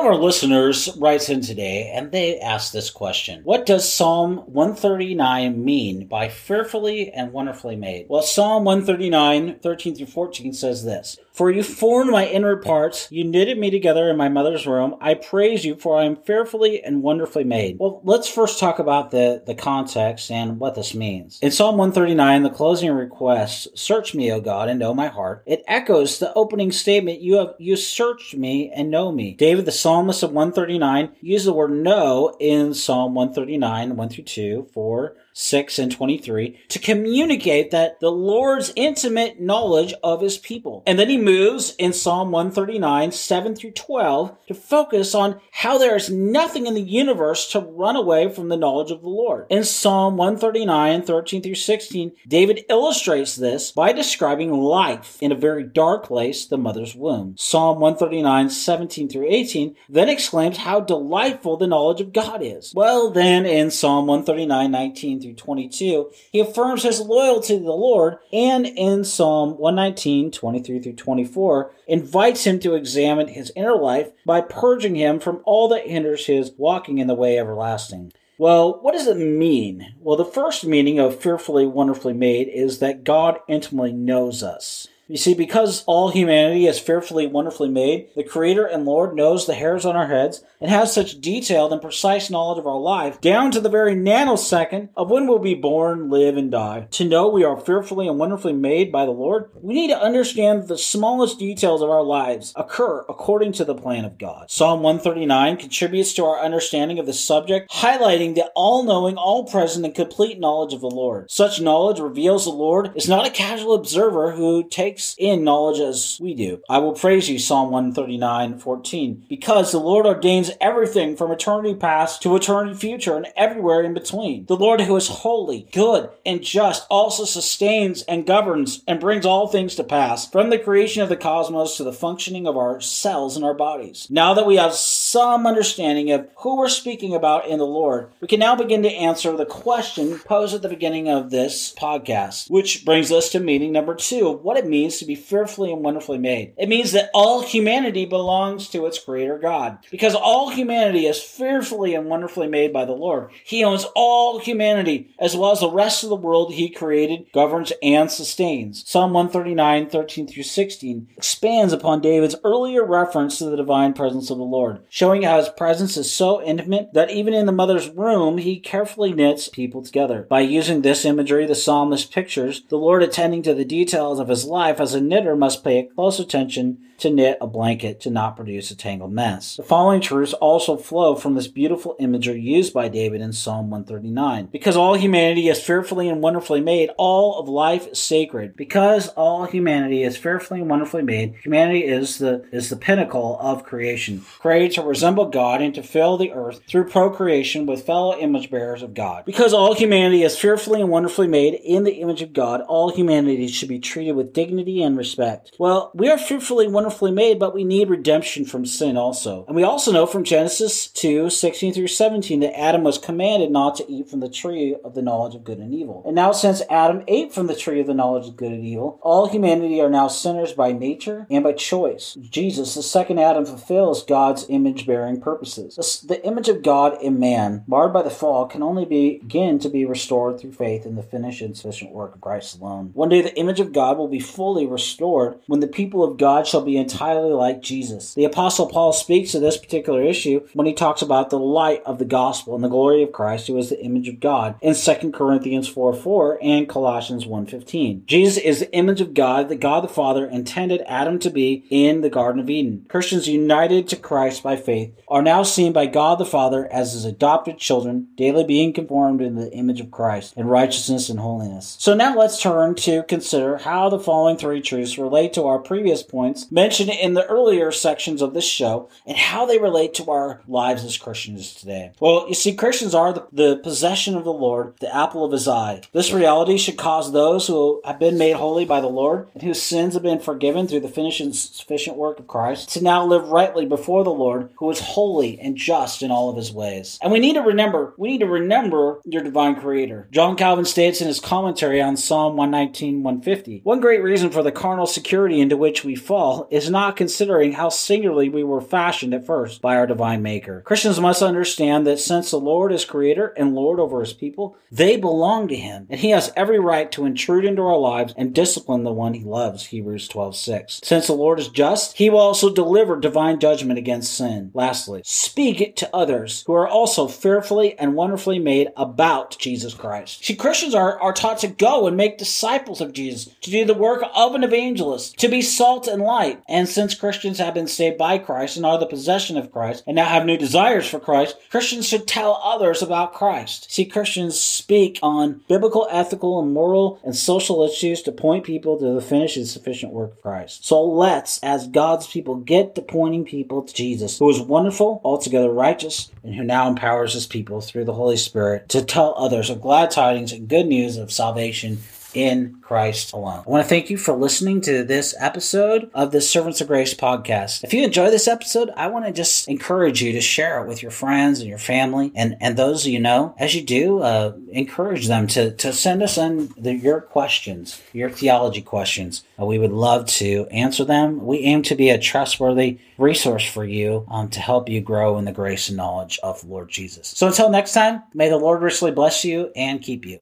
of our listeners writes in today and they ask this question What does Psalm 139 mean by fearfully and wonderfully made? Well, Psalm 139, 13 through 14 says this For you formed my inward parts, you knitted me together in my mother's womb. I praise you, for I am fearfully and wonderfully made. Well, let's first talk about the, the context and what this means. In Psalm 139, the closing request, Search me, O God, and know my heart, it echoes the opening statement, You have you searched me and know me. David, the psalmist of 139, used the word know in Psalm 139, 1 through 2, 4, 6 and 23 to communicate that the Lord's intimate knowledge of his people. And then he moves in Psalm 139, 7 through 12 to focus on how there is nothing in the universe to run away from the knowledge of the Lord. In Psalm 139, 13 through 16, David illustrates this by describing life in a very dark place, the mother's womb. Psalm 139, 17 through 18 then exclaims how delightful the knowledge of God is. Well, then in Psalm 139, 19 through 22, he affirms his loyalty to the Lord, and in Psalm 119, 23 through 24, invites him to examine his inner life by purging him from all that hinders his walking in the way everlasting. Well, what does it mean? Well, the first meaning of fearfully, wonderfully made is that God intimately knows us. You see, because all humanity is fearfully, wonderfully made, the Creator and Lord knows the hairs on our heads and has such detailed and precise knowledge of our life, down to the very nanosecond of when we'll be born, live, and die. To know we are fearfully and wonderfully made by the Lord, we need to understand that the smallest details of our lives occur according to the plan of God. Psalm 139 contributes to our understanding of the subject, highlighting the all knowing, all present, and complete knowledge of the Lord. Such knowledge reveals the Lord is not a casual observer who takes in knowledge as we do. I will praise you, Psalm 139, 14, because the Lord ordains everything from eternity past to eternity future and everywhere in between. The Lord who is holy, good, and just also sustains and governs and brings all things to pass, from the creation of the cosmos to the functioning of our cells and our bodies. Now that we have some understanding of who we're speaking about in the Lord, we can now begin to answer the question posed at the beginning of this podcast, which brings us to meaning number two of what it means to be fearfully and wonderfully made. It means that all humanity belongs to its creator God. Because all humanity is fearfully and wonderfully made by the Lord. He owns all humanity, as well as the rest of the world he created, governs, and sustains. Psalm 139, 13 through 16 expands upon David's earlier reference to the divine presence of the Lord, showing how his presence is so intimate that even in the mother's room, he carefully knits people together. By using this imagery, the psalmist pictures the Lord attending to the details of his life as a knitter must pay close attention to knit a blanket to not produce a tangled mess. The following truths also flow from this beautiful imagery used by David in Psalm 139. Because all humanity is fearfully and wonderfully made, all of life is sacred. Because all humanity is fearfully and wonderfully made, humanity is the is the pinnacle of creation, created to resemble God and to fill the earth through procreation with fellow image bearers of God. Because all humanity is fearfully and wonderfully made in the image of God, all humanity should be treated with dignity and respect. Well, we are fearfully and wonderfully wonderfully made, but we need redemption from sin also. And we also know from Genesis 2, 16 through 17 that Adam was commanded not to eat from the tree of the knowledge of good and evil. And now since Adam ate from the tree of the knowledge of good and evil, all humanity are now sinners by nature and by choice. Jesus, the second Adam, fulfills God's image-bearing purposes. The image of God in man, marred by the fall, can only begin to be restored through faith in the finished and sufficient work of Christ alone. One day the image of God will be fully restored when the people of God shall be entirely like Jesus. The Apostle Paul speaks of this particular issue when he talks about the light of the gospel and the glory of Christ, who is the image of God, in 2 Corinthians 4 4 and Colossians 1.15. Jesus is the image of God that God the Father intended Adam to be in the Garden of Eden. Christians united to Christ by faith are now seen by God the Father as his adopted children, daily being conformed in the image of Christ in righteousness and holiness. So now let's turn to consider how the following three truths relate to our previous points mentioned mentioned in the earlier sections of this show and how they relate to our lives as Christians today. Well, you see, Christians are the, the possession of the Lord, the apple of his eye. This reality should cause those who have been made holy by the Lord and whose sins have been forgiven through the finished and sufficient work of Christ to now live rightly before the Lord, who is holy and just in all of his ways. And we need to remember, we need to remember your divine creator. John Calvin states in his commentary on Psalm 119, 150, one great reason for the carnal security into which we fall is is not considering how singularly we were fashioned at first by our divine Maker. Christians must understand that since the Lord is creator and Lord over his people, they belong to him, and he has every right to intrude into our lives and discipline the one he loves. Hebrews 12 6. Since the Lord is just, he will also deliver divine judgment against sin. Lastly, speak it to others who are also fearfully and wonderfully made about Jesus Christ. See, Christians are, are taught to go and make disciples of Jesus, to do the work of an evangelist, to be salt and light. And since Christians have been saved by Christ and are the possession of Christ and now have new desires for Christ, Christians should tell others about Christ. See, Christians speak on biblical, ethical, and moral and social issues to point people to the finished and sufficient work of Christ. So let's, as God's people, get to pointing people to Jesus, who is wonderful, altogether righteous, and who now empowers his people through the Holy Spirit to tell others of glad tidings and good news of salvation in Christ alone. I want to thank you for listening to this episode of the Servants of Grace podcast. If you enjoy this episode, I want to just encourage you to share it with your friends and your family and, and those you know. As you do, uh, encourage them to, to send us in the, your questions, your theology questions. Uh, we would love to answer them. We aim to be a trustworthy resource for you um, to help you grow in the grace and knowledge of Lord Jesus. So until next time, may the Lord richly bless you and keep you.